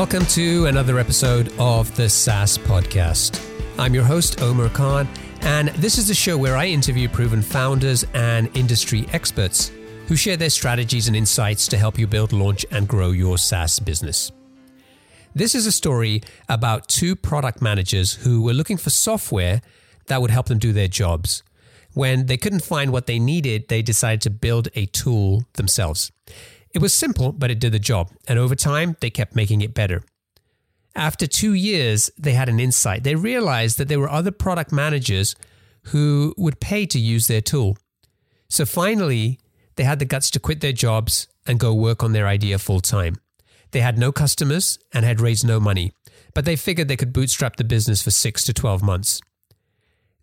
Welcome to another episode of the SaaS Podcast. I'm your host, Omer Khan, and this is the show where I interview proven founders and industry experts who share their strategies and insights to help you build, launch, and grow your SaaS business. This is a story about two product managers who were looking for software that would help them do their jobs. When they couldn't find what they needed, they decided to build a tool themselves. It was simple, but it did the job, and over time, they kept making it better. After two years, they had an insight. They realized that there were other product managers who would pay to use their tool. So finally, they had the guts to quit their jobs and go work on their idea full time. They had no customers and had raised no money, but they figured they could bootstrap the business for six to 12 months.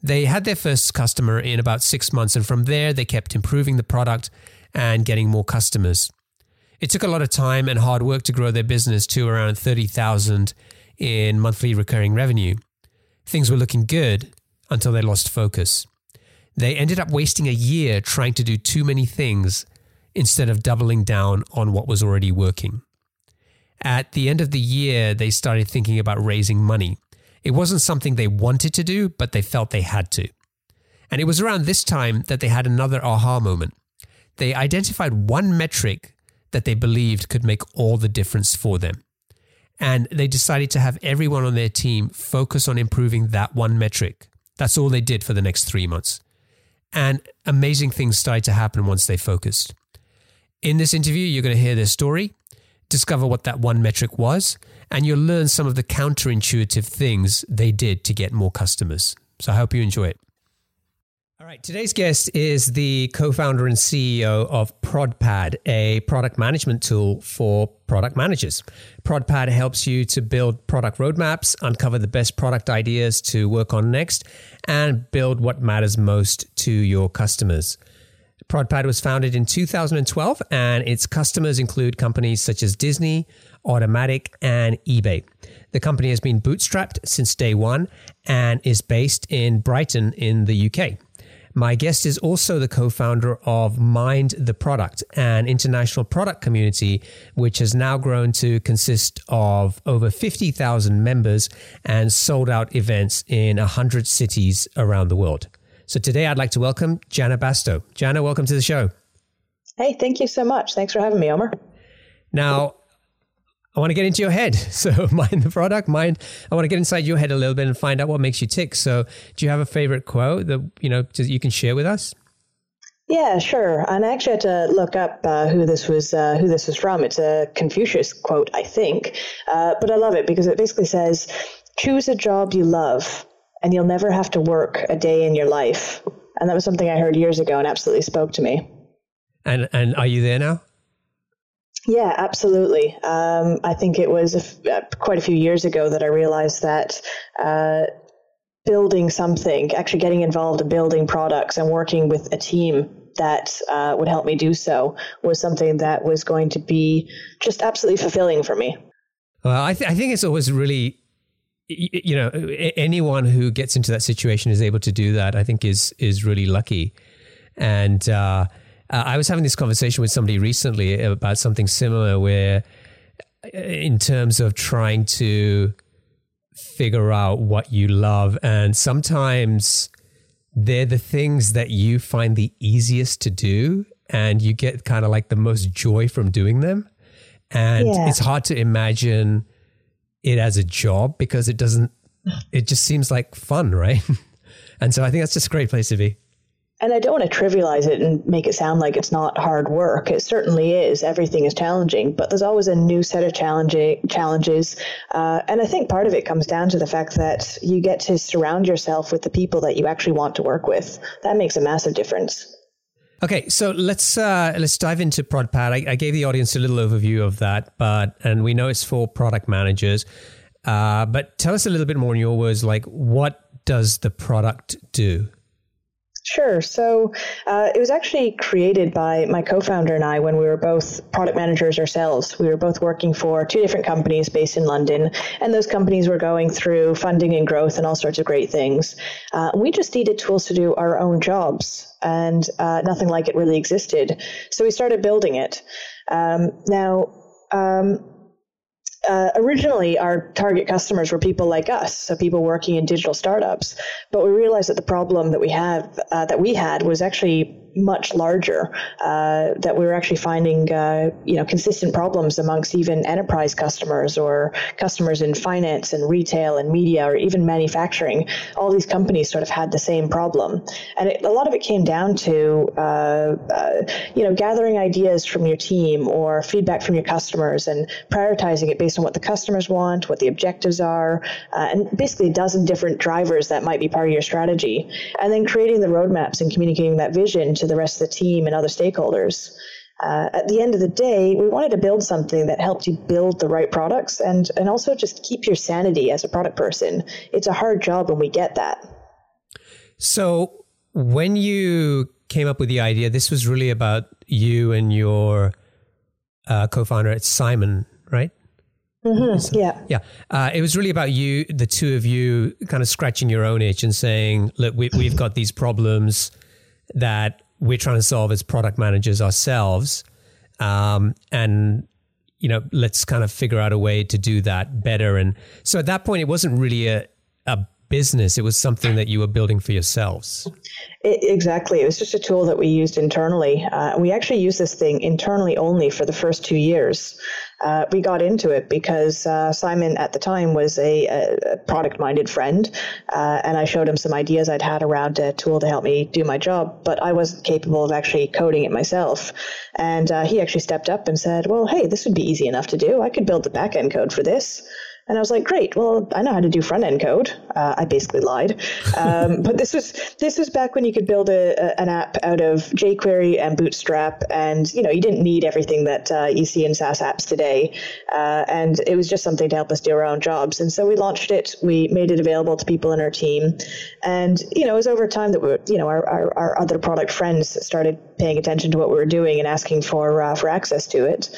They had their first customer in about six months, and from there, they kept improving the product and getting more customers. It took a lot of time and hard work to grow their business to around 30,000 in monthly recurring revenue. Things were looking good until they lost focus. They ended up wasting a year trying to do too many things instead of doubling down on what was already working. At the end of the year, they started thinking about raising money. It wasn't something they wanted to do, but they felt they had to. And it was around this time that they had another aha moment. They identified one metric that they believed could make all the difference for them. And they decided to have everyone on their team focus on improving that one metric. That's all they did for the next three months. And amazing things started to happen once they focused. In this interview, you're going to hear their story, discover what that one metric was, and you'll learn some of the counterintuitive things they did to get more customers. So I hope you enjoy it. All right, today's guest is the co founder and CEO of ProdPad, a product management tool for product managers. ProdPad helps you to build product roadmaps, uncover the best product ideas to work on next, and build what matters most to your customers. ProdPad was founded in 2012, and its customers include companies such as Disney, Automattic, and eBay. The company has been bootstrapped since day one and is based in Brighton in the UK. My guest is also the co founder of Mind the Product, an international product community which has now grown to consist of over 50,000 members and sold out events in 100 cities around the world. So today I'd like to welcome Janna Bastow. Janna, welcome to the show. Hey, thank you so much. Thanks for having me, Omer. Now, I want to get into your head. So, mind the product, mind. I want to get inside your head a little bit and find out what makes you tick. So, do you have a favorite quote that you know that you can share with us? Yeah, sure. And I actually had to look up uh, who this was uh, who this was from. It's a Confucius quote, I think, uh, but I love it because it basically says, "Choose a job you love, and you'll never have to work a day in your life." And that was something I heard years ago and absolutely spoke to me. And and are you there now? Yeah, absolutely. Um, I think it was uh, quite a few years ago that I realized that uh, building something, actually getting involved in building products and working with a team that uh, would help me do so was something that was going to be just absolutely fulfilling for me. Well, I, th- I think it's always really, you know, anyone who gets into that situation is able to do that. I think is is really lucky, and uh, uh, I was having this conversation with somebody recently about something similar, where uh, in terms of trying to figure out what you love, and sometimes they're the things that you find the easiest to do, and you get kind of like the most joy from doing them. And yeah. it's hard to imagine it as a job because it doesn't, it just seems like fun, right? and so I think that's just a great place to be and I don't want to trivialize it and make it sound like it's not hard work. It certainly is. Everything is challenging, but there's always a new set of challenging challenges. Uh, and I think part of it comes down to the fact that you get to surround yourself with the people that you actually want to work with. That makes a massive difference. Okay, so let's uh, let's dive into ProdPad. I, I, gave the audience a little overview of that, but and we know it's for product managers. Uh, but tell us a little bit more in your words, like what does the product do? Sure. So uh, it was actually created by my co founder and I when we were both product managers ourselves. We were both working for two different companies based in London, and those companies were going through funding and growth and all sorts of great things. Uh, we just needed tools to do our own jobs, and uh, nothing like it really existed. So we started building it. Um, now, um, uh, originally our target customers were people like us, so people working in digital startups. But we realized that the problem that we have uh, that we had was actually much larger. Uh, that we were actually finding, uh, you know, consistent problems amongst even enterprise customers or customers in finance and retail and media or even manufacturing. All these companies sort of had the same problem, and it, a lot of it came down to, uh, uh, you know, gathering ideas from your team or feedback from your customers and prioritizing it based on what the customers want, what the objectives are, uh, and basically a dozen different drivers that might be part of your strategy, and then creating the roadmaps and communicating that vision to the rest of the team and other stakeholders. Uh, at the end of the day, we wanted to build something that helped you build the right products and, and also just keep your sanity as a product person. It's a hard job when we get that. So, when you came up with the idea, this was really about you and your uh, co founder at Simon, right? Mm-hmm. So, yeah. Yeah. Uh, it was really about you, the two of you, kind of scratching your own itch and saying, look, we, we've got these problems that we're trying to solve as product managers ourselves. Um, and, you know, let's kind of figure out a way to do that better. And so at that point, it wasn't really a, a business, it was something that you were building for yourselves. It, exactly. It was just a tool that we used internally. Uh, we actually used this thing internally only for the first two years. Uh, we got into it because uh, Simon at the time was a, a product minded friend, uh, and I showed him some ideas I'd had around a tool to help me do my job, but I wasn't capable of actually coding it myself. And uh, he actually stepped up and said, Well, hey, this would be easy enough to do. I could build the backend code for this. And I was like, great. Well, I know how to do front end code. Uh, I basically lied, um, but this was this was back when you could build a, a, an app out of jQuery and Bootstrap, and you know you didn't need everything that uh, you see in SaaS apps today. Uh, and it was just something to help us do our own jobs. And so we launched it. We made it available to people in our team, and you know it was over time that we, you know our, our, our other product friends started paying attention to what we were doing and asking for uh, for access to it.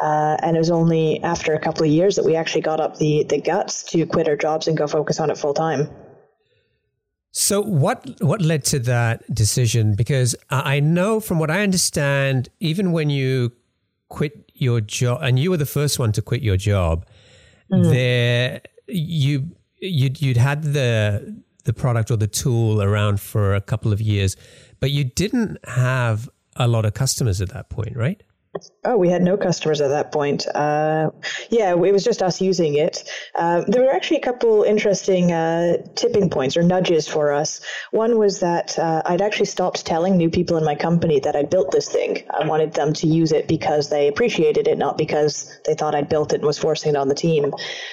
Uh, and it was only after a couple of years that we actually got up the, the guts to quit our jobs and go focus on it full time. So what what led to that decision? Because I know from what I understand, even when you quit your job, and you were the first one to quit your job, mm-hmm. there you you'd you'd had the the product or the tool around for a couple of years, but you didn't have a lot of customers at that point, right? Oh, we had no customers at that point. Uh, yeah, it was just us using it. Uh, there were actually a couple interesting uh, tipping points or nudges for us. One was that uh, I'd actually stopped telling new people in my company that I'd built this thing. I wanted them to use it because they appreciated it, not because they thought I'd built it and was forcing it on the team.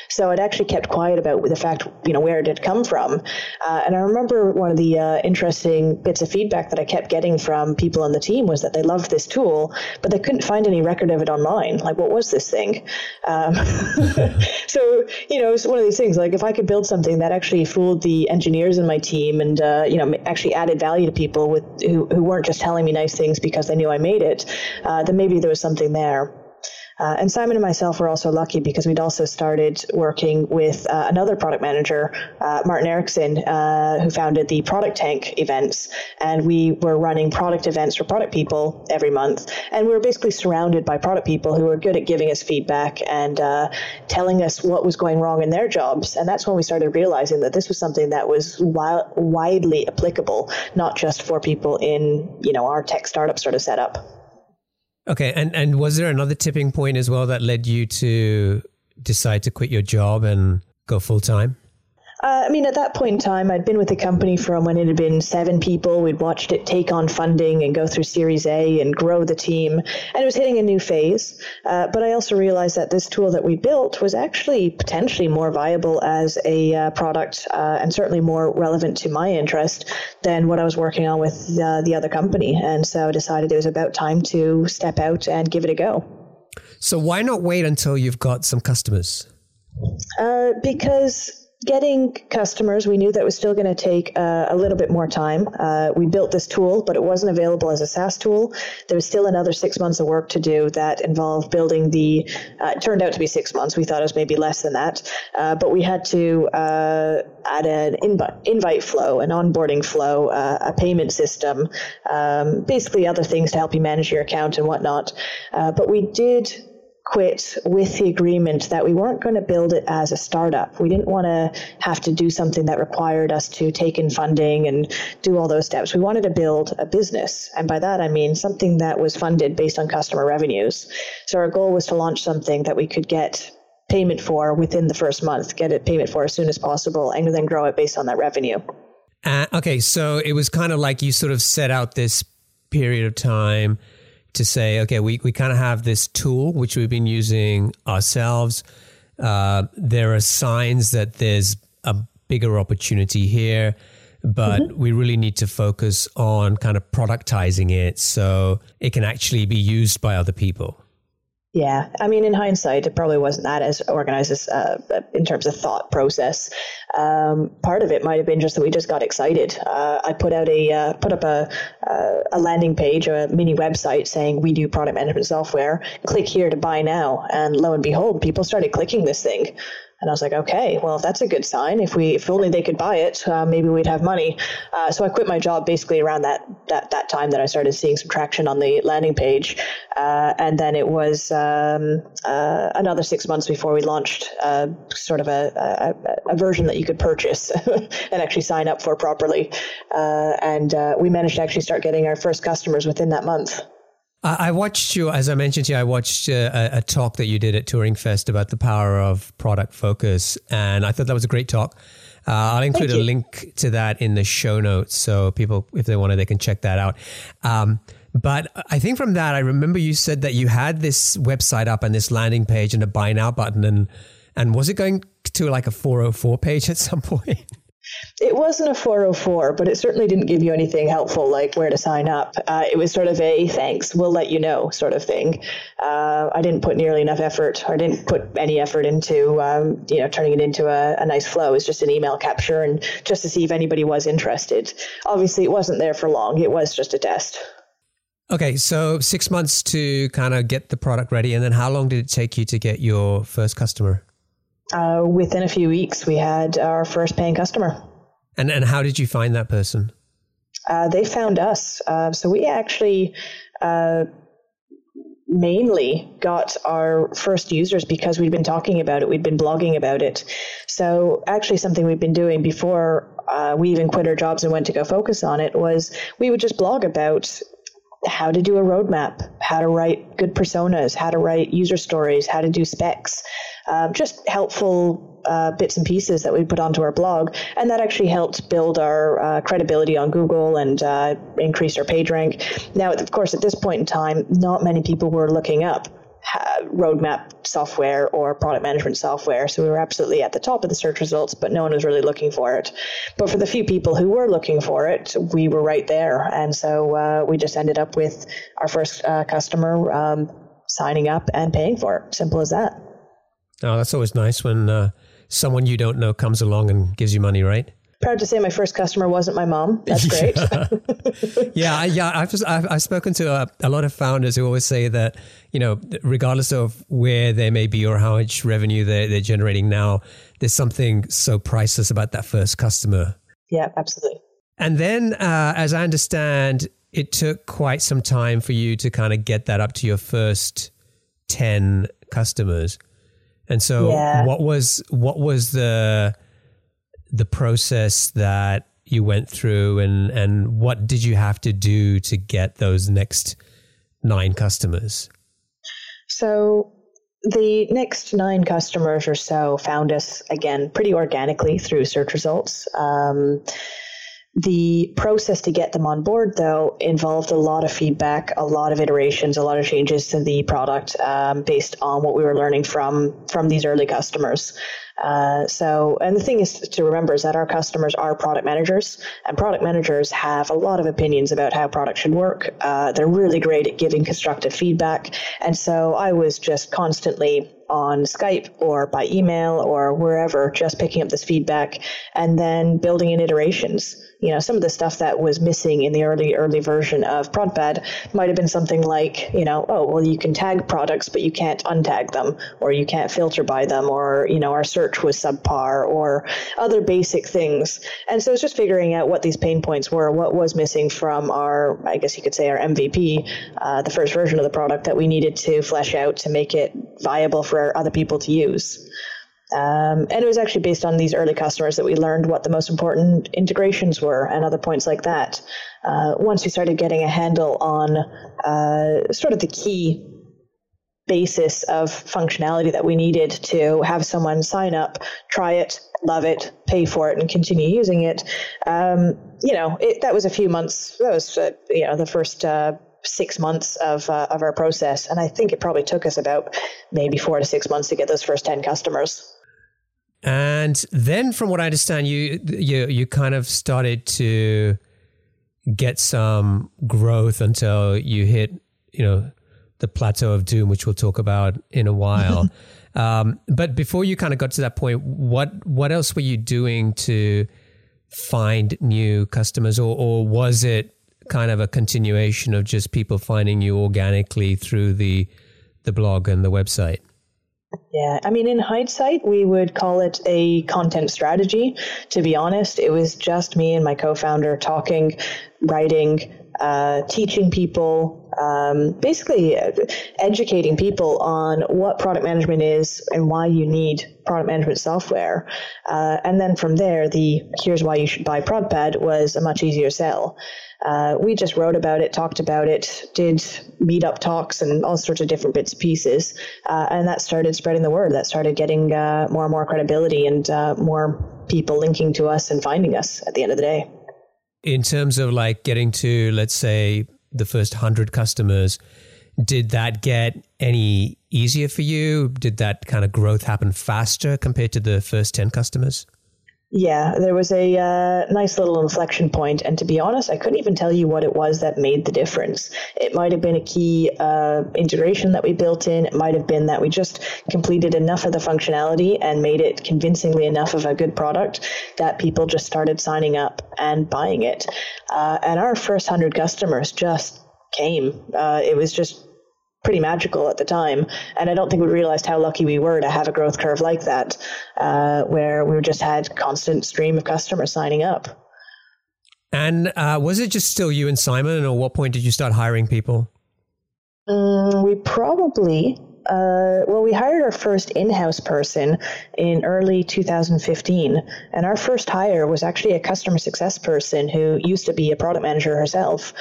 So I'd actually kept quiet about the fact, you know, where it had come from. Uh, and I remember one of the uh, interesting bits of feedback that I kept getting from people on the team was that they loved this tool, but they couldn't find any record of it online. Like, what was this thing? Um, so, you know, it's one of these things. Like, if I could build something that actually fooled the engineers in my team and, uh, you know, actually added value to people with who, who weren't just telling me nice things because they knew I made it, uh, then maybe there was something there. Uh, and Simon and myself were also lucky because we'd also started working with uh, another product manager, uh, Martin Eriksson, uh, who founded the Product Tank events. And we were running product events for product people every month. And we were basically surrounded by product people who were good at giving us feedback and uh, telling us what was going wrong in their jobs. And that's when we started realizing that this was something that was wi- widely applicable, not just for people in, you know, our tech startup sort of setup. Okay, and and was there another tipping point as well that led you to decide to quit your job and go full time? Uh, I mean, at that point in time, I'd been with the company from when it had been seven people. We'd watched it take on funding and go through Series A and grow the team, and it was hitting a new phase. Uh, but I also realized that this tool that we built was actually potentially more viable as a uh, product uh, and certainly more relevant to my interest than what I was working on with the other company. And so I decided it was about time to step out and give it a go. So why not wait until you've got some customers? Uh, because getting customers, we knew that was still going to take uh, a little bit more time. Uh, we built this tool, but it wasn't available as a SaaS tool. There was still another six months of work to do that involved building the. Uh, it turned out to be six months. We thought it was maybe less than that, uh, but we had to uh, add an inv- invite flow, an onboarding flow, uh, a payment system, um, basically other things to help you manage your account and whatnot. but we did quit with the agreement that we weren't going to build it as a startup. We didn't want to have to do something that required us to take in funding and do all those steps. We wanted to build a business. And by that, I mean something that was funded based on customer revenues. So our goal was to launch something that we could get payment for within the first month, get it payment for as soon as possible, and then grow it based on that revenue. Uh, okay, so it was kind of like you sort of set out this period of time to say, okay, we, we kind of have this tool which we've been using ourselves. Uh, there are signs that there's a bigger opportunity here, but mm-hmm. we really need to focus on kind of productizing it so it can actually be used by other people. Yeah, I mean, in hindsight, it probably wasn't that as organized as uh, in terms of thought process. Um, part of it might have been just that we just got excited. Uh, I put out a uh, put up a uh, a landing page, a mini website saying we do product management software. Click here to buy now, and lo and behold, people started clicking this thing. And I was like, okay, well, that's a good sign. If we, if only they could buy it, uh, maybe we'd have money. Uh, so I quit my job basically around that that that time that I started seeing some traction on the landing page, uh, and then it was um, uh, another six months before we launched uh, sort of a, a, a, version that you could purchase and actually sign up for properly. Uh, and we managed to actually start getting our first customers within that month. I watched you, as I mentioned to you, I watched uh, a, a, talk that you did at Turing Fest about the power of product focus. And I thought that was a great talk. Uh, I'll include a link to that in the show notes. So people, if they wanted, they can check that out. Um, but I think from that, I remember you said that you had this website up and this landing page and a buy now button. And, and was it going to like a 404 page at some point? It wasn't a 404, but it certainly didn't give you anything helpful like where to sign up. Uh, it was sort of a thanks, we'll let you know sort of thing. Uh, I didn't put nearly enough effort, or didn't put any effort into um, you know turning it into a, a nice flow. It was just an email capture and just to see if anybody was interested. Obviously, it wasn't there for long. It was just a test. Okay, so six months to kind of get the product ready, and then how long did it take you to get your first customer? Uh, within a few weeks, we had our first paying customer. And and how did you find that person? Uh, they found us. Uh, so we actually uh, mainly got our first users because we'd been talking about it, we'd been blogging about it. So actually, something we've been doing before uh, we even quit our jobs and went to go focus on it was we would just blog about how to do a roadmap, how to write good personas, how to write user stories, how to do specs, um, just helpful uh, bits and pieces that we put onto our blog. And that actually helped build our uh, credibility on Google and uh, increase our page rank. Now, of course, at this point in time, not many people were looking up roadmap software or product management software. So we were absolutely at the top of the search results, but no one was really looking for it. But for the few people who were looking for it, we were right there. And so uh, we just ended up with our first uh, customer um, signing up and paying for it. Simple as that. Oh, that's always nice when uh, someone you don't know comes along and gives you money, right? Proud to say my first customer wasn't my mom. That's great. yeah, yeah. I've, just, I've, I've spoken to a, a, lot of founders who always say that, you know, regardless of where they may be or how much revenue they're, they're generating now, there's something so priceless about that first customer. Yeah, absolutely. And then, uh, as I understand, it took quite some time for you to kind of get that up to your first 10 customers. And so yeah. what was what was the the process that you went through and and what did you have to do to get those next nine customers? So the next nine customers or so found us again pretty organically through search results. Um, the process to get them on board, though, involved a lot of feedback, a lot of iterations, a lot of changes to the product um, based on what we were learning from from these early customers. Uh, so, and the thing is to remember is that our customers are product managers, and product managers have a lot of opinions about how product should work. Uh, they're really great at giving constructive feedback, and so I was just constantly on Skype or by email or wherever, just picking up this feedback and then building in iterations. You know, some of the stuff that was missing in the early, early version of ProdPad might have been something like, you know, oh, well, you can tag products, but you can't untag them, or you can't filter by them, or, you know, our search was subpar or other basic things. And so it's just figuring out what these pain points were, what was missing from our, I guess you could say, our MVP, uh, the first version of the product that we needed to flesh out to make it viable for other people to use. Um, and it was actually based on these early customers that we learned what the most important integrations were and other points like that. Uh, once we started getting a handle on uh, sort of the key basis of functionality that we needed to have someone sign up, try it, love it, pay for it, and continue using it. Um, you know, it, that was a few months. That was uh, you know the first uh, six months of uh, of our process, and I think it probably took us about maybe four to six months to get those first ten customers. And then, from what I understand, you you you kind of started to get some growth until you hit, you know, the plateau of doom, which we'll talk about in a while. um, but before you kind of got to that point, what what else were you doing to find new customers, or or was it kind of a continuation of just people finding you organically through the the blog and the website? Yeah, I mean, in hindsight, we would call it a content strategy. To be honest, it was just me and my co founder talking, writing, uh, teaching people, um, basically uh, educating people on what product management is and why you need product management software. Uh, and then from there, the here's why you should buy ProdPad was a much easier sell. Uh, we just wrote about it, talked about it, did meetup talks and all sorts of different bits and pieces. Uh, and that started spreading the word. That started getting uh, more and more credibility and uh, more people linking to us and finding us at the end of the day. In terms of like getting to, let's say, the first 100 customers, did that get any easier for you? Did that kind of growth happen faster compared to the first 10 customers? Yeah, there was a uh, nice little inflection point, and to be honest, I couldn't even tell you what it was that made the difference. It might have been a key uh, integration that we built in. It might have been that we just completed enough of the functionality and made it convincingly enough of a good product that people just started signing up and buying it. Uh, and our first hundred customers just came. Uh, it was just pretty magical at the time. And I don't think we realized how lucky we were to have a growth curve like that, uh, where we just had constant stream of customers signing up. And uh, was it just still you and Simon, or what point did you start hiring people? Mm, we probably uh, well, we hired our first in-house person in early 2015, and our first hire was actually a customer success person who used to be a product manager herself.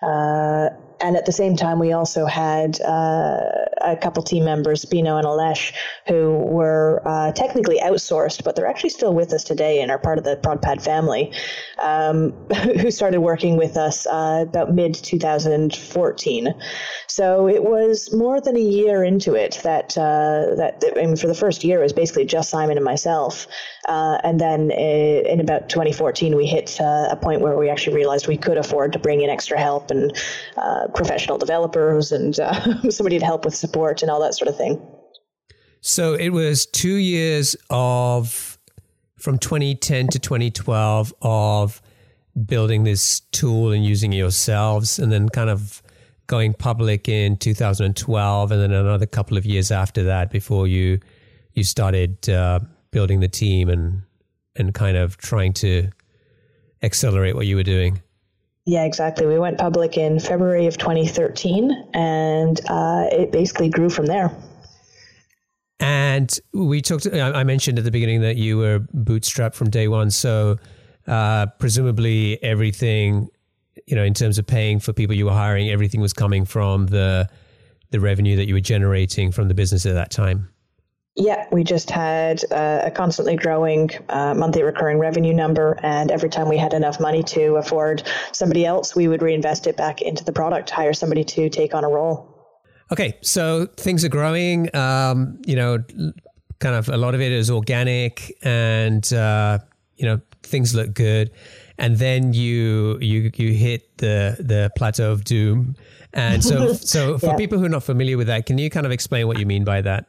Uh, and at the same time, we also had uh, a couple team members, Bino and Alesh, who were uh, technically outsourced, but they're actually still with us today and are part of the ProdPad family, um, who started working with us uh, about mid 2014. So it was more than a year into it that uh, that I mean, for the first year it was basically just Simon and myself, uh, and then in about 2014 we hit uh, a point where we actually realized we could afford to bring in extra help and professional developers and uh, somebody to help with support and all that sort of thing. So it was two years of from 2010 to 2012 of building this tool and using it yourselves, and then kind of going public in 2012, and then another couple of years after that before you you started uh, building the team and and kind of trying to accelerate what you were doing. Yeah, exactly. We went public in February of 2013, and uh, it basically grew from there. And we talked. I mentioned at the beginning that you were bootstrapped from day one, so uh, presumably everything, you know, in terms of paying for people you were hiring, everything was coming from the the revenue that you were generating from the business at that time. Yeah, we just had uh, a constantly growing uh, monthly recurring revenue number, and every time we had enough money to afford somebody else, we would reinvest it back into the product, hire somebody to take on a role. Okay, so things are growing. Um, you know, kind of a lot of it is organic, and uh, you know things look good. And then you you you hit the the plateau of doom. And so so for yeah. people who are not familiar with that, can you kind of explain what you mean by that?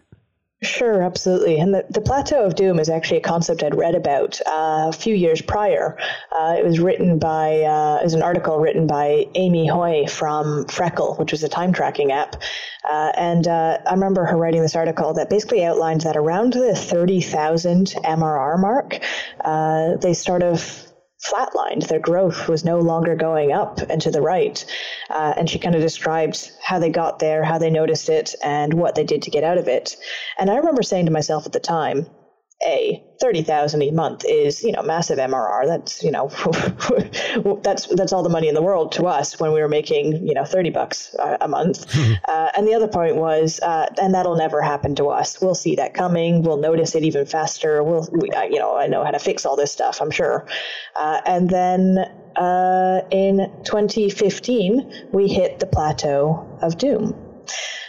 Sure, absolutely. And the, the Plateau of Doom is actually a concept I'd read about uh, a few years prior. Uh, it was written by, uh, was an article written by Amy Hoy from Freckle, which was a time tracking app. Uh, and uh, I remember her writing this article that basically outlined that around the 30,000 MRR mark, uh, they sort of flatlined. Their growth was no longer going up and to the right. Uh, and she kind of described how they got there, how they noticed it, and what they did to get out of it. And I remember saying to myself at the time, a 30,000 a month is, you know, massive MRR. That's, you know, that's that's all the money in the world to us when we were making, you know, 30 bucks a, a month. Hmm. uh, and the other point was, uh, and that'll never happen to us. We'll see that coming. We'll notice it even faster. We'll, we, uh, you know, I know how to fix all this stuff, I'm sure. Uh, and then uh, in 2015, we hit the plateau of doom.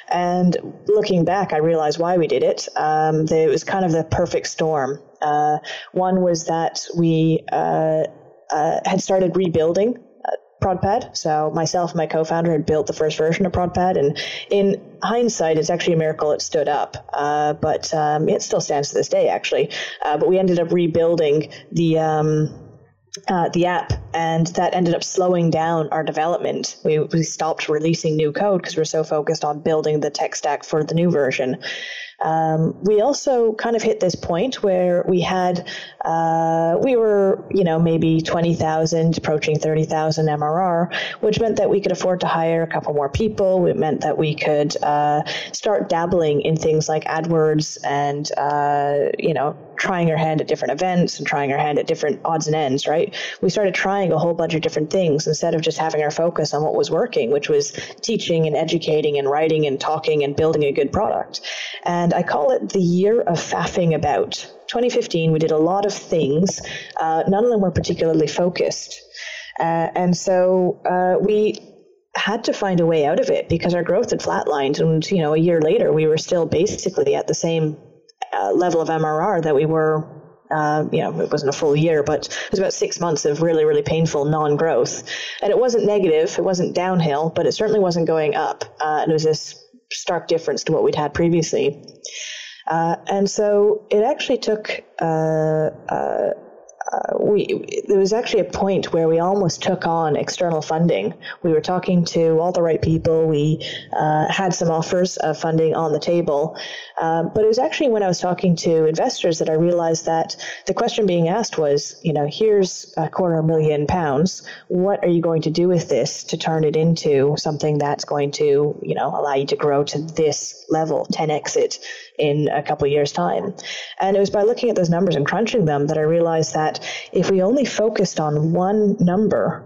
And looking back, I realized why we did it. Um, it was kind of the perfect storm. Uh, one was that we uh, uh, had started rebuilding uh, ProdPad. So myself and my co-founder had built the first version of ProdPad, and in hindsight, it's actually a miracle it stood up. Uh, but um, it still stands to this day, actually. Uh, but we ended up rebuilding the. Um, uh, the app, and that ended up slowing down our development. We, we stopped releasing new code because we're so focused on building the tech stack for the new version. Um, we also kind of hit this point where we had, uh, we were, you know, maybe 20,000, approaching 30,000 MRR, which meant that we could afford to hire a couple more people. It meant that we could uh, start dabbling in things like AdWords and, uh, you know, trying our hand at different events and trying our hand at different odds and ends, right? We started trying a whole bunch of different things instead of just having our focus on what was working, which was teaching and educating and writing and talking and building a good product. And I call it the year of faffing about. 2015, we did a lot of things. Uh, none of them were particularly focused. Uh, and so uh, we had to find a way out of it because our growth had flatlined. And, you know, a year later, we were still basically at the same uh, level of MRR that we were uh, you know, it wasn't a full year, but it was about six months of really, really painful non-growth. And it wasn't negative, it wasn't downhill, but it certainly wasn't going up. Uh, and it was this stark difference to what we'd had previously. Uh, and so it actually took uh, uh we there was actually a point where we almost took on external funding. We were talking to all the right people. We uh, had some offers of funding on the table, um, but it was actually when I was talking to investors that I realized that the question being asked was, you know, here's a quarter million pounds. What are you going to do with this to turn it into something that's going to, you know, allow you to grow to this level, 10x it in a couple of years' time? And it was by looking at those numbers and crunching them that I realized that if we only focused on one number,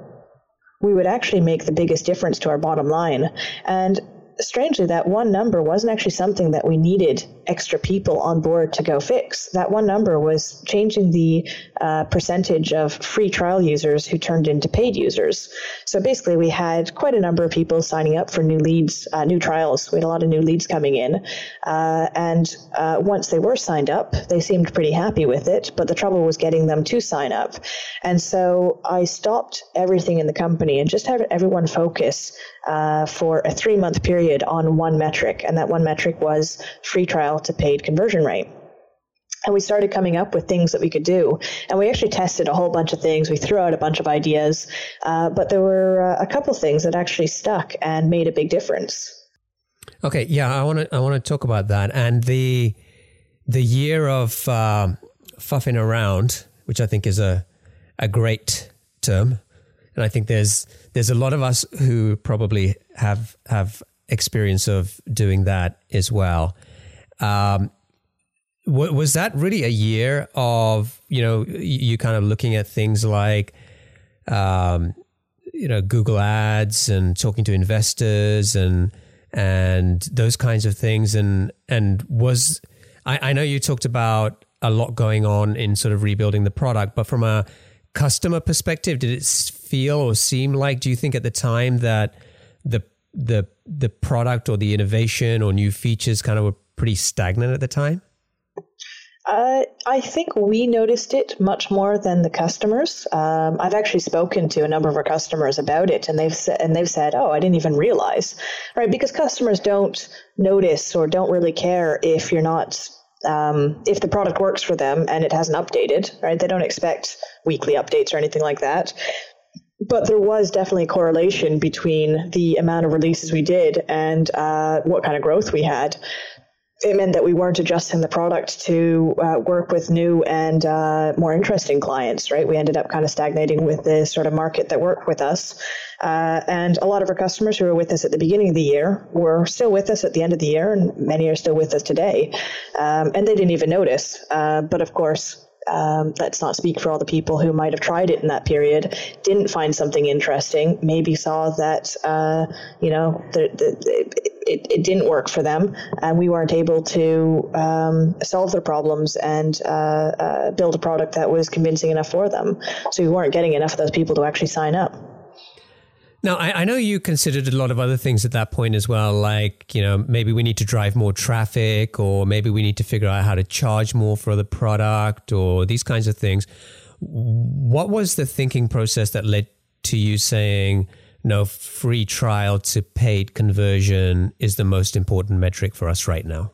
we would actually make the biggest difference to our bottom line. And strangely, that one number wasn't actually something that we needed extra people on board to go fix. That one number was changing the uh, percentage of free trial users who turned into paid users. So basically, we had quite a number of people signing up for new leads, uh, new trials. We had a lot of new leads coming in. Uh, and uh, once they were signed up, they seemed pretty happy with it. But the trouble was getting them to sign up. And so I stopped everything in the company and just had everyone focus uh, for a three month period on one metric. And that one metric was free trial to paid conversion rate. And we started coming up with things that we could do. And we actually tested a whole bunch of things. We threw out a bunch of ideas, uh, but there were uh, a couple things that actually stuck and made a big difference. Okay, yeah, I want to I want to talk about that and the the year of uh, fuffing around, which I think is a a great term, and I think there's there's a lot of us who probably have have experience of doing that as well. Um, was that really a year of you know you kind of looking at things like um, you know Google Ads and talking to investors and and those kinds of things and and was I, I know you talked about a lot going on in sort of rebuilding the product, but from a customer perspective, did it feel or seem like? Do you think at the time that the the the product or the innovation or new features kind of were pretty stagnant at the time? Uh, I think we noticed it much more than the customers. Um, I've actually spoken to a number of our customers about it, and they've said, and they've said, "Oh, I didn't even realize," right? Because customers don't notice or don't really care if you're not Um, if the product works for them and it hasn't updated, right? They don't expect weekly updates or anything like that. But there was definitely a correlation between the amount of releases we did and uh, what kind of growth we had it meant that we weren't adjusting the product to uh, work with new and uh, more interesting clients, right? We ended up kind of stagnating with the sort of market that worked with us. Uh, and a lot of our customers who were with us at the beginning of the year were still with us at the end of the year, and many are still with us today. Um, and they didn't even notice. Uh, but of course, um, let's not speak for all the people who might have tried it in that period, didn't find something interesting, maybe saw that, uh, you know, the, the, it, it didn't work for them, and we weren't able to um, solve their problems and uh, uh, build a product that was convincing enough for them. So we weren't getting enough of those people to actually sign up. Now, I, I, know you considered a lot of other things at that point as well, like, you know, maybe we need to drive more traffic, or maybe we need to figure out how to charge more for the product, or these kinds of things. What was the thinking process that led to you saying, no, free trial to paid conversion is the most important metric for us right now?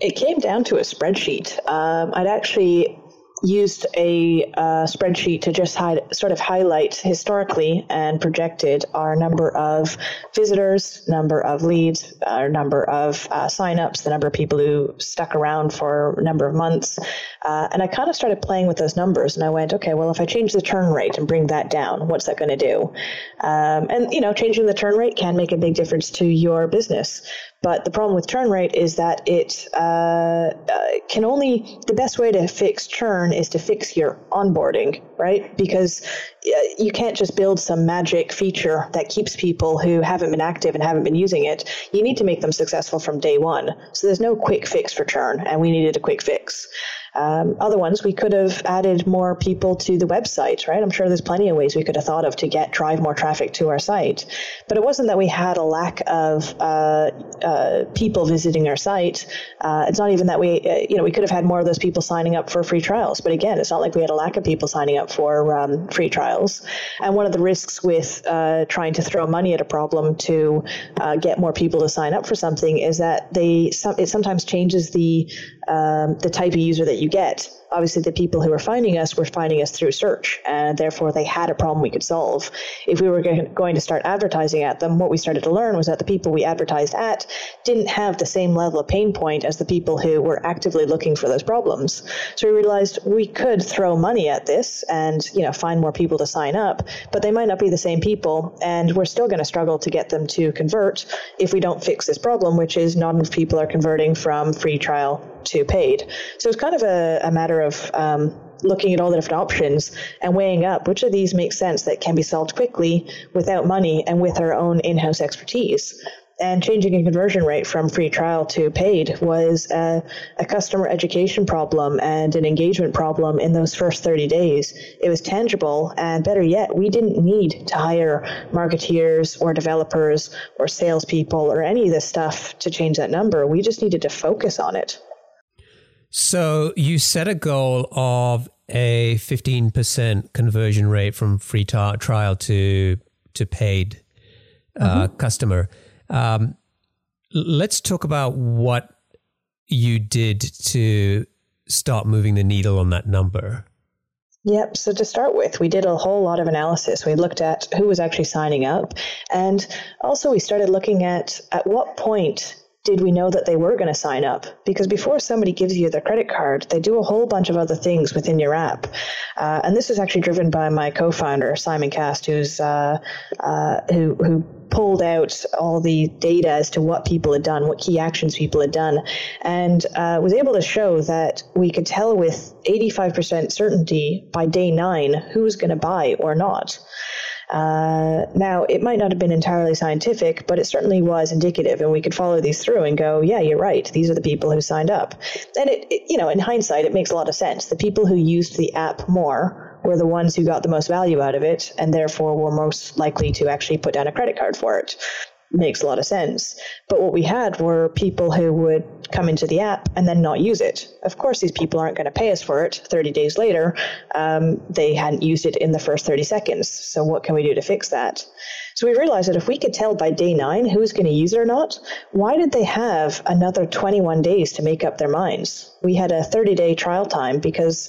It came down to a spreadsheet. Um, I'd actually used a uh, spreadsheet to just hide, sort of highlight historically and projected our number of visitors, number of leads, our number of uh, signups, the number of people who stuck around for a number of months. Uh, and I kind of started playing with those numbers and I went, okay, well, if I change the churn rate and bring that down, what's that going to do? Um, and, you know, changing the churn rate can make a big difference to your business. But the problem with churn rate is that it uh, uh, can only, the best way to fix churn is to fix your onboarding, right? Because uh, you can't just build some magic feature that keeps people who haven't been active and haven't been using it. You need to make them successful from day one. So there's no quick fix for churn, and we needed a quick fix. Um, other ones, we could have added more people to the website, right? I'm sure there's plenty of ways we could have thought of to get drive more traffic to our site. But it wasn't that we had a lack of uh, uh, people visiting our site. Uh, it's not even that we, uh, you know, we could have had more of those people signing up for free trials. But again, it's not like we had a lack of people signing up for um, free trials. And one of the risks with uh, trying to throw money at a problem to uh, get more people to sign up for something is that they it sometimes changes the um, the type of user that you get obviously the people who were finding us were finding us through search and therefore they had a problem we could solve. If we were going to start advertising at them what we started to learn was that the people we advertised at didn't have the same level of pain point as the people who were actively looking for those problems. So we realized we could throw money at this and you know find more people to sign up but they might not be the same people and we're still going to struggle to get them to convert if we don't fix this problem which is not enough people are converting from free trial to paid. So it's kind of a, a matter of um, looking at all the different options and weighing up which of these make sense that can be solved quickly without money and with our own in-house expertise and changing a conversion rate from free trial to paid was a, a, customer education problem and an engagement problem in those first 30 days. It was tangible, and better yet, we didn't need to hire marketeers or developers or salespeople or any of this stuff to change that number. We just needed to focus on it. So you set a goal of a 15% conversion rate from free trial to to paid uh, mm-hmm. customer. Um, let's talk about what you did to start moving the needle on that number. Yep. So to start with, we did a whole lot of analysis. We looked at who was actually signing up, and also we started looking at at what point did we know that they were going to sign up? Because before somebody gives you their credit card, they do a whole bunch of other things within your app. Uh, and this is actually driven by my co-founder Simon Cast, who's uh, uh, who who pulled out all the data as to what people had done, what key actions people had done, and uh, was able to show that we could tell with 85% certainty by day nine who was going to buy or not. Uh, now, it might not have been entirely scientific, but it certainly was indicative, and we could follow these through and go, yeah, you're right. These are the people who signed up. And it, it you know, in hindsight, it makes a lot of sense. The people who used the app more were the ones who got the most value out of it, and therefore were most likely to actually put down a credit card for it. Makes a lot of sense. But what we had were people who would come into the app and then not use it. Of course, these people aren't going to pay us for it 30 days later. Um, they hadn't used it in the first 30 seconds. So, what can we do to fix that? So, we realized that if we could tell by day nine who's going to use it or not, why did they have another 21 days to make up their minds? We had a 30 day trial time because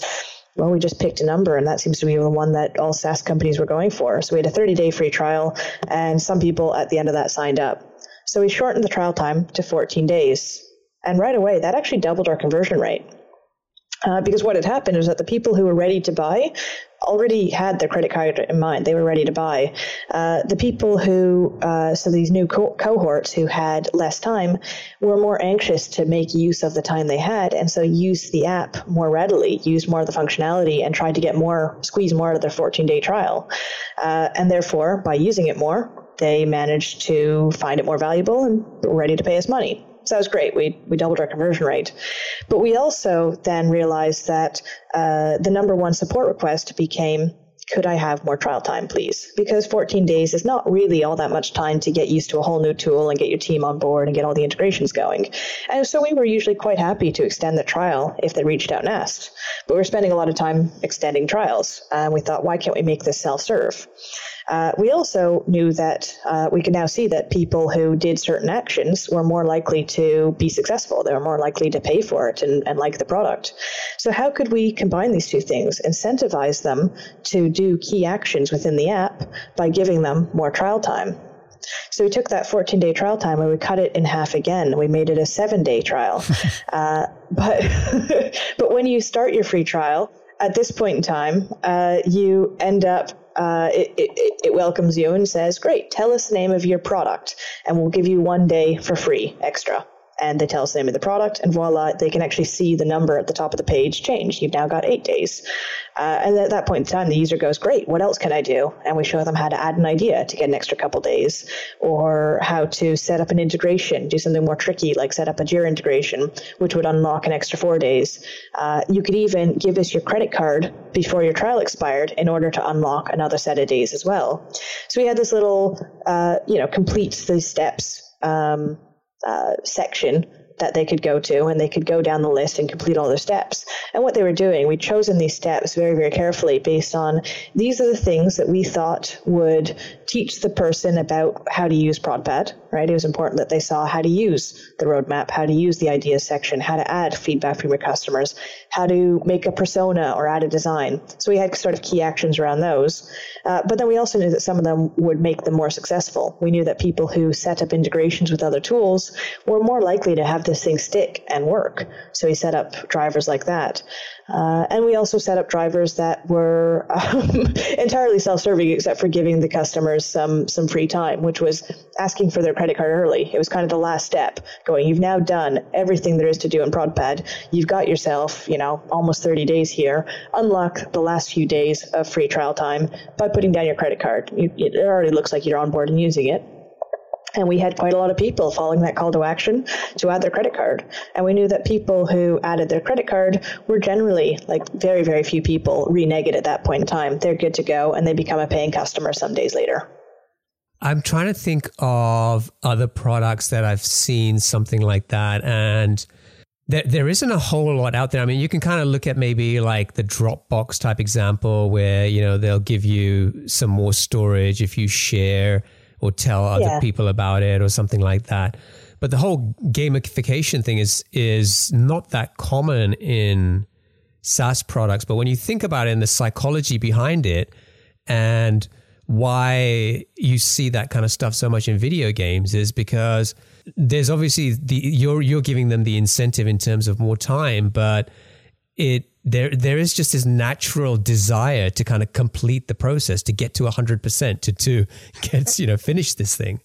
well, we just picked a number, and that seems to be the one that all SaaS companies were going for. So we had a 30 day free trial, and some people at the end of that signed up. So we shortened the trial time to 14 days. And right away, that actually doubled our conversion rate. Uh, because what had happened is that the people who were ready to buy already had their credit card in mind. They were ready to buy. Uh, the people who, uh, so these new co- cohorts who had less time, were more anxious to make use of the time they had, and so used the app more readily, used more of the functionality, and tried to get more, squeeze more out of their 14 day trial. Uh, and therefore, by using it more, they managed to find it more valuable and were ready to pay us money. So that was great. We, we doubled our conversion rate. But we also then realized that uh, the number one support request became could I have more trial time, please? Because 14 days is not really all that much time to get used to a whole new tool and get your team on board and get all the integrations going. And so we were usually quite happy to extend the trial if they reached out and asked. But we we're spending a lot of time extending trials. And we thought, why can't we make this self serve? Uh, we also knew that uh, we could now see that people who did certain actions were more likely to be successful. They were more likely to pay for it and, and like the product. So, how could we combine these two things, incentivize them to do key actions within the app by giving them more trial time? So we took that 14 day trial time and we cut it in half again. We made it a seven day trial. uh, but, but when you start your free trial, at this point in time, uh, you end up uh, it, it, it, welcomes you and says, Great, tell us the name of your product, and we'll give you one day for free extra. And they tell us the name of the product, and voila, they can actually see the number at the top of the page change. You've now got eight days. Uh, and at that point in time, the user goes, Great, what else can I do? And we show them how to add an idea to get an extra couple days, or how to set up an integration, do something more tricky, like set up a Jira integration, which would unlock an extra four days. Uh, you could even give us your credit card before your trial expired in order to unlock another set of days as well. So we had this little, uh, you know, complete these steps um, uh, section that they could go to and they could go down the list and complete all their steps. And what they were doing, we'd chosen these steps very, very carefully based on these are the things that we thought would teach the person about how to use ProdPad, right? It was important that they saw how to use the roadmap, how to use the ideas section, how to add feedback from your customers, how to make a persona or add a design. So we had sort of key actions around those. Uh, but then we also knew that some of them would make them more successful. We knew that people who set up integrations with other tools were more likely to have this thing stick and work. So we set up drivers like that. Uh, and we also set up drivers that were um, entirely self-serving, except for giving the customers some some free time, which was asking for their credit card early. It was kind of the last step. Going, you've now done everything there is to do in ProdPad. You've got yourself, you know, almost 30 days here. Unlock the last few days of free trial time by putting down your credit card. You, it already looks like you're on board and using it. And we had quite a lot of people following that call to action to add their credit card. And we knew that people who added their credit card were generally, like very, very few people, reneged at that point in time. They're good to go and they become a paying customer some days later. I'm trying to think of other products that I've seen something like that. And there, there isn't a whole lot out there. I mean, you can kind of look at maybe like the Dropbox type example where, you know, they'll give you some more storage if you share or tell other yeah. people about it or something like that. But the whole gamification thing is is not that common in SaaS products. But when you think about it and the psychology behind it and why you see that kind of stuff so much in video games is because there's obviously the you're you're giving them the incentive in terms of more time, but it there there is just this natural desire to kind of complete the process to get to 100% to to get you know finish this thing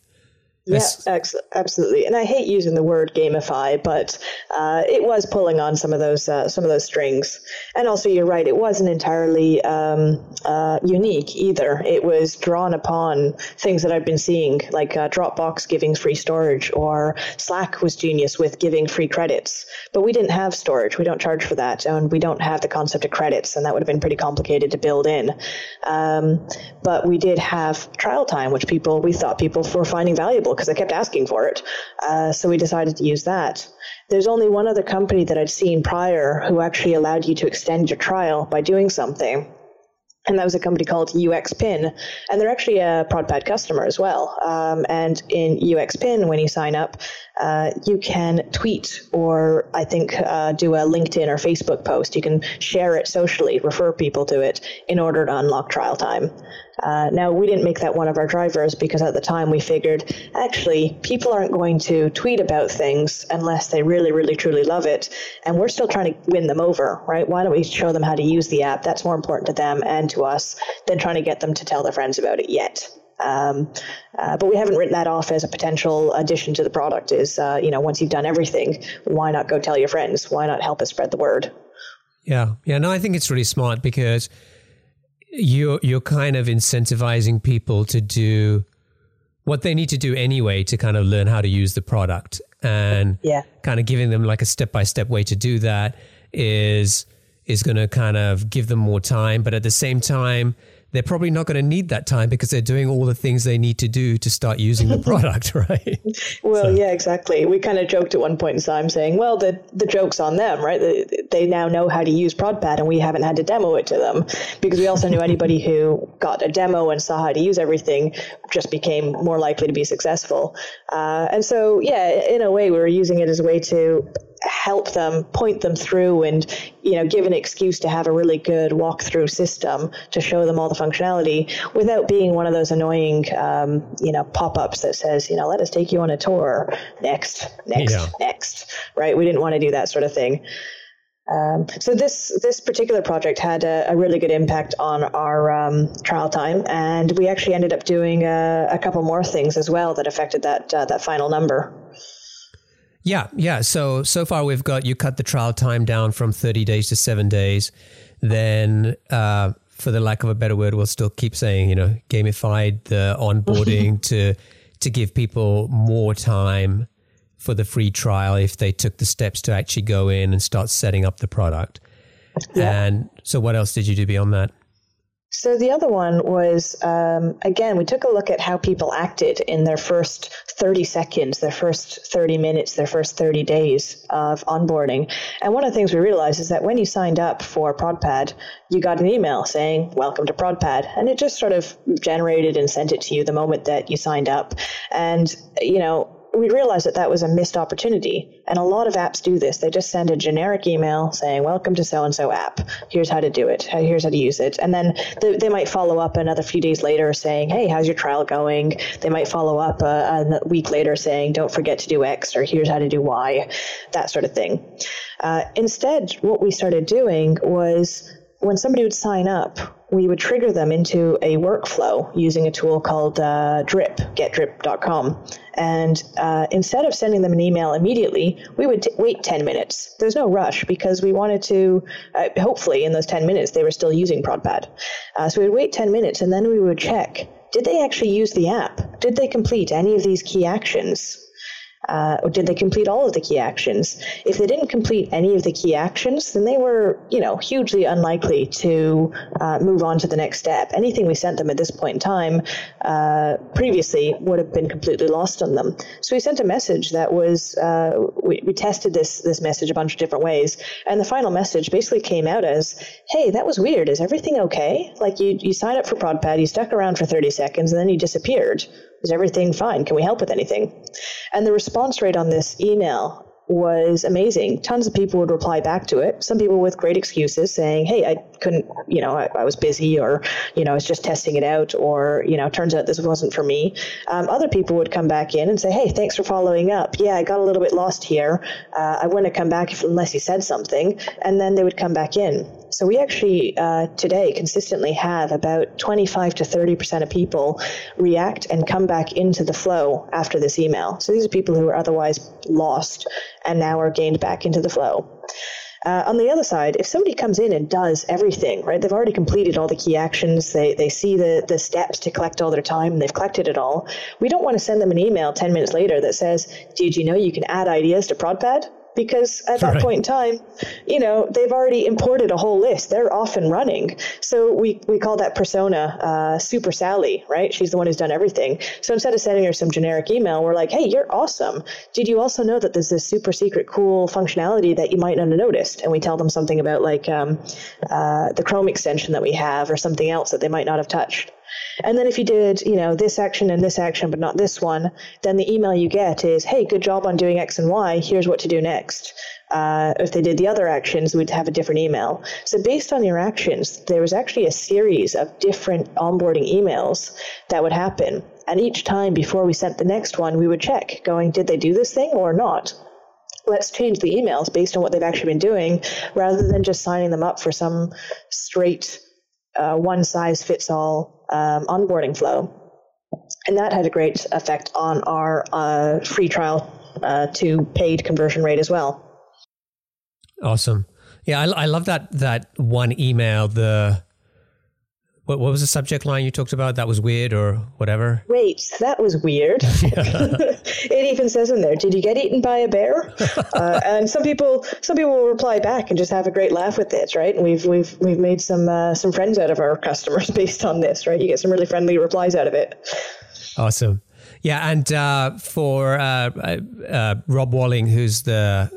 yeah, absolutely. And I hate using the word gamify, but uh, it was pulling on some of those uh, some of those strings. And also, you're right; it wasn't entirely um, uh, unique either. It was drawn upon things that I've been seeing, like uh, Dropbox giving free storage, or Slack was genius with giving free credits. But we didn't have storage; we don't charge for that, and we don't have the concept of credits, and that would have been pretty complicated to build in. Um, but we did have trial time, which people we thought people were finding valuable because I kept asking for it. Uh, so we decided to use that. There's only one other company that I'd seen prior who actually allowed you to extend your trial by doing something and that was a company called UXPin, and they're actually a ProdPad customer as well. Um, and in UXPin, when you sign up, uh, you can tweet or I think uh, do a LinkedIn or Facebook post. You can share it socially, refer people to it in order to unlock trial time. Uh, now, we didn't make that one of our drivers because at the time we figured actually people aren't going to tweet about things unless they really, really, truly love it. And we're still trying to win them over, right? Why don't we show them how to use the app? That's more important to them and to us than trying to get them to tell their friends about it yet. Um, uh, but we haven't written that off as a potential addition to the product. Is uh, you know once you've done everything, why not go tell your friends? Why not help us spread the word? Yeah, yeah. No, I think it's really smart because you're you're kind of incentivizing people to do what they need to do anyway to kind of learn how to use the product and yeah. kind of giving them like a step by step way to do that is is going to kind of give them more time but at the same time they're probably not going to need that time because they're doing all the things they need to do to start using the product, right? well, so. yeah, exactly. We kind of joked at one point in time saying, well, the, the joke's on them, right? They, they now know how to use ProdPad and we haven't had to demo it to them because we also knew anybody who got a demo and saw how to use everything just became more likely to be successful. Uh, and so, yeah, in a way, we were using it as a way to help them point them through and you know give an excuse to have a really good walkthrough system to show them all the functionality without being one of those annoying um, you know pop-ups that says you know let us take you on a tour next next yeah. next right we didn't want to do that sort of thing um, so this this particular project had a, a really good impact on our um, trial time, and we actually ended up doing a, a couple more things as well that affected that uh, that final number. Yeah, yeah. So so far we've got you cut the trial time down from 30 days to 7 days. Then uh, for the lack of a better word, we'll still keep saying, you know, gamified the onboarding to to give people more time for the free trial if they took the steps to actually go in and start setting up the product. Yeah. And so what else did you do beyond that? So the other one was um, again, we took a look at how people acted in their first 30 seconds, their first 30 minutes, their first 30 days of onboarding. And one of the things we realized is that when you signed up for ProdPad, you got an email saying, Welcome to ProdPad. And it just sort of generated and sent it to you the moment that you signed up. And, you know, we realized that that was a missed opportunity. And a lot of apps do this. They just send a generic email saying, Welcome to so and so app. Here's how to do it. Here's how to use it. And then they, they, might follow up another few days later saying, Hey, how's your trial going? They might follow up a, a week later saying, Don't forget to do X or here's how to do Y, that sort of thing. Uh, instead, what we started doing was when somebody would sign up, we would trigger them into a workflow using a tool called uh, Drip, getdrip.com. And uh, instead of sending them an email immediately, we would t- wait 10 minutes. There's no rush because we wanted to, uh, hopefully, in those 10 minutes, they were still using ProdPad. Uh, so we would wait 10 minutes and then we would check did they actually use the app? Did they complete any of these key actions? Uh, or did they complete all of the key actions? If they didn't complete any of the key actions, then they were, you know, hugely unlikely to uh, move on to the next step. Anything we sent them at this point in time uh, previously would have been completely lost on them. So we sent a message that was uh, we, we tested this this message a bunch of different ways, and the final message basically came out as, "Hey, that was weird. Is everything okay? Like you you signed up for ProdPad, you stuck around for 30 seconds, and then you disappeared." Is everything fine? Can we help with anything? And the response rate on this email was amazing. Tons of people would reply back to it. Some people with great excuses saying, Hey, I couldn't, you know, I, I was busy or, you know, I was just testing it out or, you know, turns out this wasn't for me. Um, other people would come back in and say, Hey, thanks for following up. Yeah, I got a little bit lost here. Uh, I wouldn't have come back unless you said something. And then they would come back in. So we actually uh, today consistently have about 25 to 30 percent of people react and come back into the flow after this email. So these are people who are otherwise lost and now are gained back into the flow. Uh, on the other side, if somebody comes in and does everything, right, they've already completed all the key actions, they, they see the, the steps to collect all their time, they've collected it all, we don't want to send them an email 10 minutes later that says, Did you know you can add ideas to ProdPad? Because at that right. point in time, you know, they've already imported a whole list. They're off and running. So we, we call that persona uh, Super Sally, right? She's the one who's done everything. So instead of sending her some generic email, we're like, hey, you're awesome. Did you also know that there's this super secret cool functionality that you might not have noticed? And we tell them something about like um, uh, the Chrome extension that we have or something else that they might not have touched. And then if you did, you know, this action and this action, but not this one, then the email you get is, hey, good job on doing X and Y. Here's what to do next. Uh, if they did the other actions, we'd have a different email. So based on your actions, there was actually a series of different onboarding emails that would happen. And each time before we sent the next one, we would check, going, did they do this thing or not? let's change the emails based on what they've actually been doing rather than just signing them up for some straight uh, one size fits all um, onboarding flow. And that had a great effect on our uh, free trial uh, to paid conversion rate as well. Awesome. Yeah, I, I love that that one email. The what, what was the subject line you talked about? That was weird or whatever? Wait, that was weird. it even says in there, did you get eaten by a bear? uh, and some people some people will reply back and just have a great laugh with this, right? And we've we've we've made some uh, some friends out of our customers based on this, right? You get some really friendly replies out of it. Awesome. Yeah, and uh, for uh, uh, Rob Walling, who's the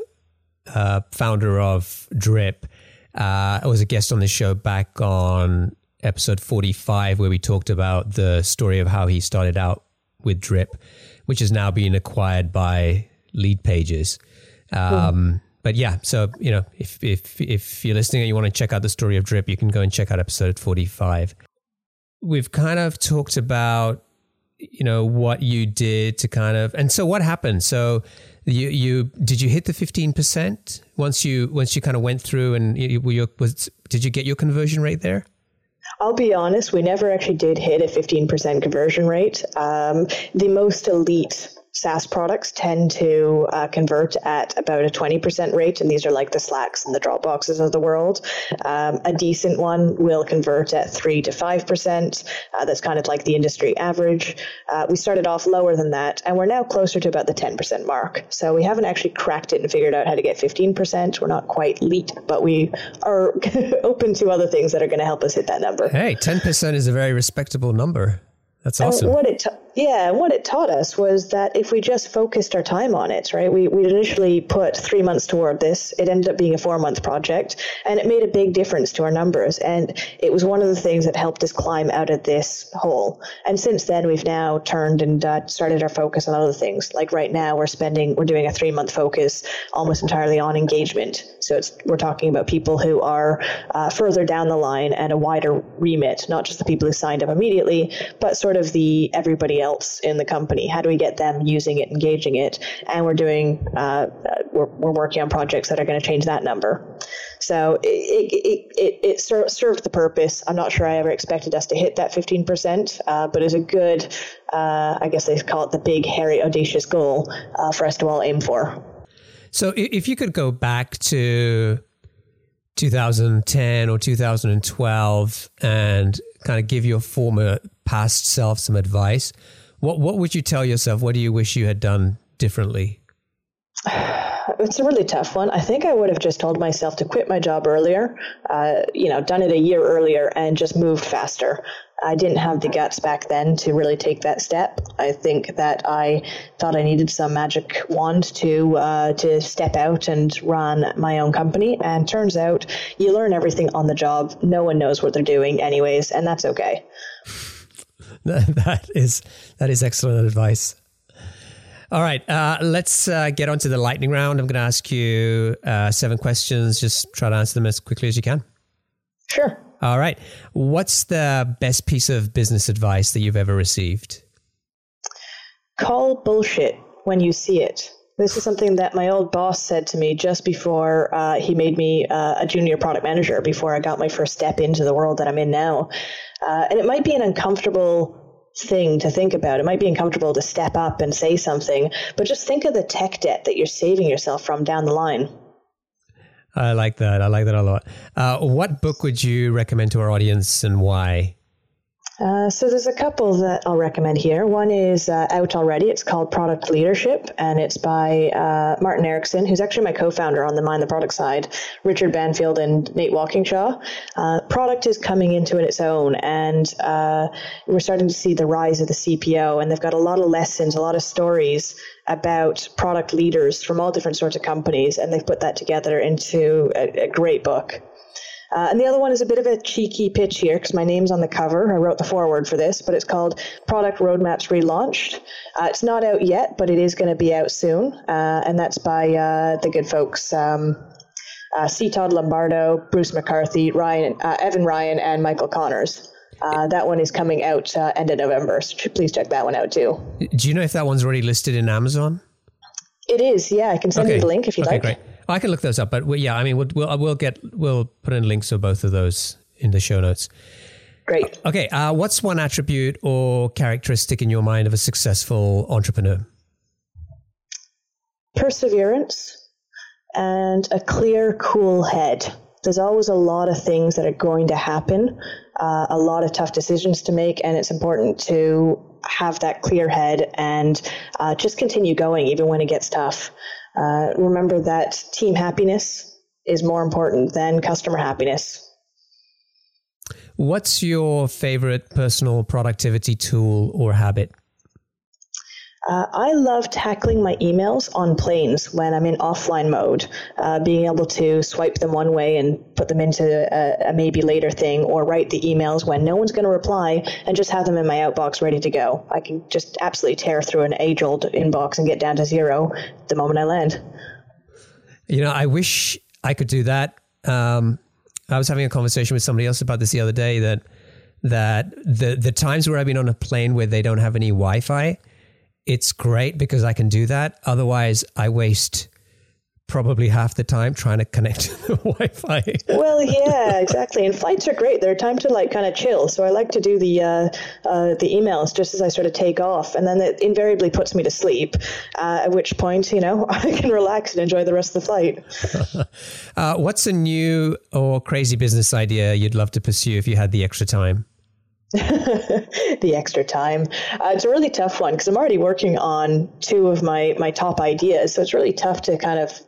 uh, founder of Drip, I was a guest on the show back on episode 45 where we talked about the story of how he started out with Drip, which is now being acquired by Leadpages. Um, But yeah, so you know, if if if you're listening and you want to check out the story of Drip, you can go and check out episode 45. We've kind of talked about you know what you did to kind of and so what happened so you you did you hit the 15% once you once you kind of went through and you, you was did you get your conversion rate there I'll be honest, we never actually did hit a 15% conversion rate. Um, the most elite SaaS products tend to uh, convert at about a 20% rate, and these are like the Slacks and the Dropboxes of the world. Um, a decent one will convert at 3 to 5%. Uh, that's kind of like the industry average. Uh, we started off lower than that, and we're now closer to about the 10% mark. So we haven't actually cracked it and figured out how to get 15%. We're not quite elite, but we are open to other things that are going to help us hit that number. Hey, 10% is a very respectable number. That's awesome. And what it yeah, and what it taught us was that if we just focused our time on it, right? We we initially put three months toward this. It ended up being a four month project, and it made a big difference to our numbers. And it was one of the things that helped us climb out of this hole. And since then, we've now turned and uh, started our focus on other things. Like right now, we're spending we're doing a three month focus almost entirely on engagement. So it's we're talking about people who are uh, further down the line and a wider remit, not just the people who signed up immediately, but sort of the everybody else in the company? How do we get them using it, engaging it? And we're doing, uh, we're, we're working on projects that are going to change that number. So it, it, it, it served the purpose. I'm not sure I ever expected us to hit that 15%, uh, but it's a good, uh, I guess they call it the big, hairy, audacious goal uh, for us to all aim for. So if you could go back to 2010 or 2012 and kind of give your former past self some advice, what what would you tell yourself? What do you wish you had done differently? It's a really tough one. I think I would have just told myself to quit my job earlier, uh, you know, done it a year earlier and just moved faster. I didn't have the guts back then to really take that step. I think that I thought I needed some magic wand to uh, to step out and run my own company. And turns out you learn everything on the job. No one knows what they're doing, anyways, and that's okay. that is that is excellent advice. All right, uh, let's uh, get on to the lightning round. I'm going to ask you uh, seven questions. Just try to answer them as quickly as you can. Sure. All right. What's the best piece of business advice that you've ever received? Call bullshit when you see it. This is something that my old boss said to me just before uh, he made me uh, a junior product manager, before I got my first step into the world that I'm in now. Uh, and it might be an uncomfortable thing to think about. It might be uncomfortable to step up and say something, but just think of the tech debt that you're saving yourself from down the line. I like that. I like that a lot. Uh, what book would you recommend to our audience and why? Uh, so there's a couple that I'll recommend here. One is uh, out already. It's called Product Leadership, and it's by uh, Martin Eriksson, who's actually my co-founder on the Mind the Product side, Richard Banfield and Nate Walkingshaw. Uh, product is coming into it its own, and uh, we're starting to see the rise of the CPO, and they've got a lot of lessons, a lot of stories about product leaders from all different sorts of companies, and they've put that together into a, a great book. Uh, and the other one is a bit of a cheeky pitch here because my name's on the cover. I wrote the foreword for this, but it's called Product Roadmaps Relaunched. Uh, it's not out yet, but it is going to be out soon. Uh, and that's by uh, the good folks. Um, uh, C. Todd Lombardo, Bruce McCarthy, Ryan, uh, Evan Ryan, and Michael Connors. that one is coming out end of November, so please check that one out too. Do you know if that one's already listed in Amazon? It is, yeah. I can send okay. you the link if you okay, like. Great. I can look those up, but yeah, I mean, we'll, we'll, we'll get we'll put in links of both of those in the show notes. Great. Okay, uh, what's one attribute or characteristic in your mind of a successful entrepreneur? Perseverance and a clear, cool head. There's always a lot of things that are going to happen, uh, a lot of tough decisions to make, and it's important to have that clear head and uh, just continue going even when it gets tough. Uh, remember that team happiness is more important than customer happiness. What's your favorite personal productivity tool or habit? Uh, I love tackling my emails on planes when I'm in offline mode, uh, being able to swipe them one way and put them into a, a maybe later thing, or write the emails when no one's going to reply and just have them in my outbox ready to go. I can just absolutely tear through an age old inbox and get down to zero the moment I land. You know, I wish I could do that. Um, I was having a conversation with somebody else about this the other day that that the the times where I've been on a plane where they don't have any Wi-Fi it's great because I can do that. Otherwise, I waste probably half the time trying to connect to the Wi-Fi. well, yeah, exactly. And flights are great. They're time to like kind of chill. So I like to do the uh, uh, the emails just as I sort of take off, and then it invariably puts me to sleep. Uh, at which point, you know, I can relax and enjoy the rest of the flight. Uh, what's a new or crazy business idea you'd love to pursue if you had the extra time? the extra time. Uh, it's a really tough one because I'm already working on two of my my top ideas, so it's really tough to kind of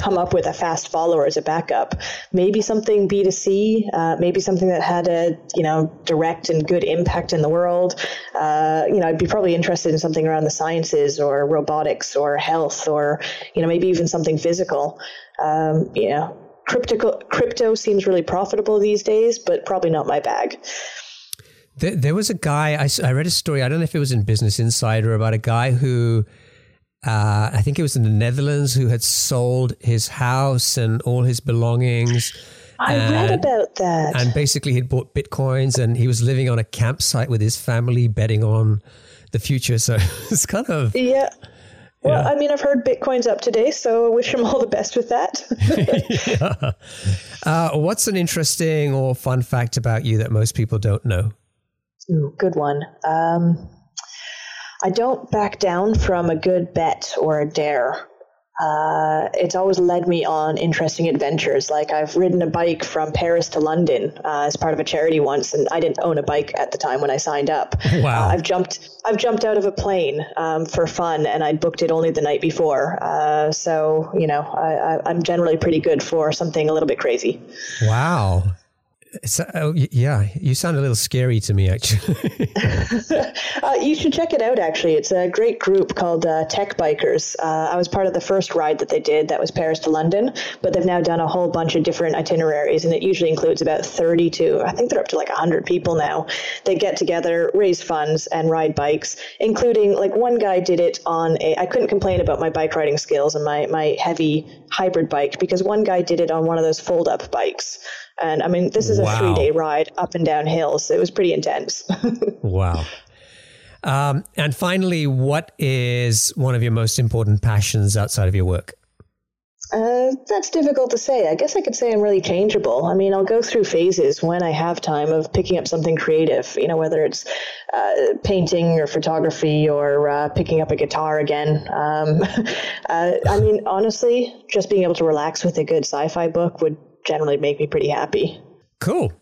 come up with a fast follower as a backup. Maybe something B2C, uh, maybe something that had a, you know, direct and good impact in the world. Uh, you know, I'd be probably interested in something around the sciences or robotics or health or, you know, maybe even something physical. Um, you know, crypto, crypto seems really profitable these days, but probably not my bag. There, there was a guy, I, I, read a story, I don't know if it was in Business Insider, about a guy who, uh, I think it was in the Netherlands, who had sold his house and all his belongings. I and, read about that. And basically, he'd bought bitcoins and he was living on a campsite with his family, betting on the future. So it's kind of. Yeah. Well, yeah. I mean, I've heard Bitcoin's up today, so I wish him all the best with that. yeah. Uh, what's an interesting or fun fact about you that most people don't know? Ooh, good one. Um, I don't back down from a good bet or a dare. Uh, it's always led me on interesting adventures. Like I've ridden a bike from Paris to London uh, as part of a charity once, and I didn't own a bike at the time when I signed up. Wow! Uh, I've jumped. I've jumped out of a plane um, for fun, and I booked it only the night before. Uh, so you know, I, am generally pretty good for something a little bit crazy. Wow! Oh, yeah, you sound a little scary to me, actually. uh, you should check it out, actually. It's a great group called uh, Tech Bikers. Uh, I was part of the first ride that they did, that was Paris to London, but they've now done a whole bunch of different itineraries, and it usually includes about 30 to, I think they're up to like 100 people now. They get together, raise funds, and ride bikes, including, like, one guy did it on a, I couldn't complain about my bike riding skills and my, my heavy hybrid bike, because one guy did it on one of those fold up bikes. And I mean, this is wow. a three day ride up and down hills. So it was pretty intense. wow. Um, and finally, what is one of your most important passions outside of your work? Uh, that's difficult to say. I guess I could say I'm really changeable. I mean, I'll go through phases when I have time of picking up something creative, you know, whether it's uh, painting or photography or uh, picking up a guitar again. Um, uh, I mean, honestly, just being able to relax with a good sci fi book would generally make me pretty happy. Cool.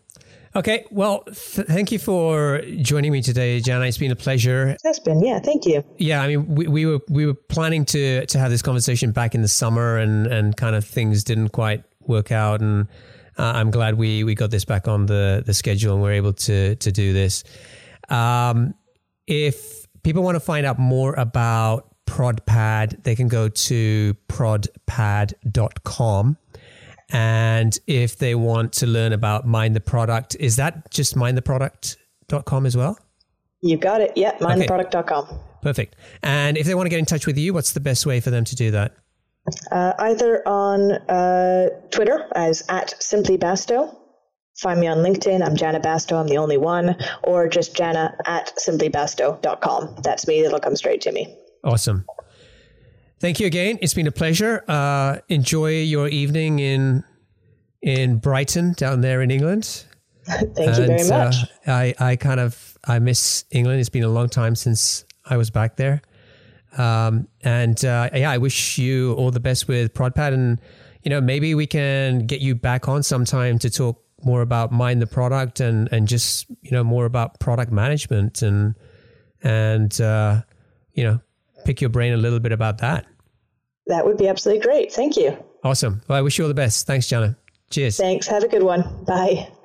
Okay, well, th- thank you for joining me today, Janna. It's been a pleasure. It has been, yeah. Thank you. Yeah, I mean, we, we were we were planning to to have this conversation back in the summer, and and kind of things didn't quite work out, and uh, I'm glad we we got this back on the the schedule and we're able to to do this. Um, if people want to find out more about ProdPad, they can go to prodpad.com. And if they want to learn about Mind the Product, is that just mindtheproduct.com as well? You got it. Yeah, mindtheproduct.com. Okay. Perfect. And if they want to get in touch with you, what's the best way for them to do that? Uh, either on uh, Twitter as at Simply Bastow. Find me on LinkedIn. I'm Janna Bastow. I'm the only one. Or just Janna at simplybastow.com. That's me. It'll come straight to me. Awesome. Thank you again. It's been a pleasure. Uh, enjoy your evening in in Brighton down there in England. Thank and, you very much. Uh, I I kind of I miss England. It's been a long time since I was back there. Um, and uh, yeah, I wish you all the best with ProdPad, and you know maybe we can get you back on sometime to talk more about mind the product and and just you know more about product management and and uh, you know pick your brain a little bit about that. That would be absolutely great. Thank you. Awesome. Well, I wish you all the best. Thanks, Janna. Cheers. Thanks. Have a good one. Bye.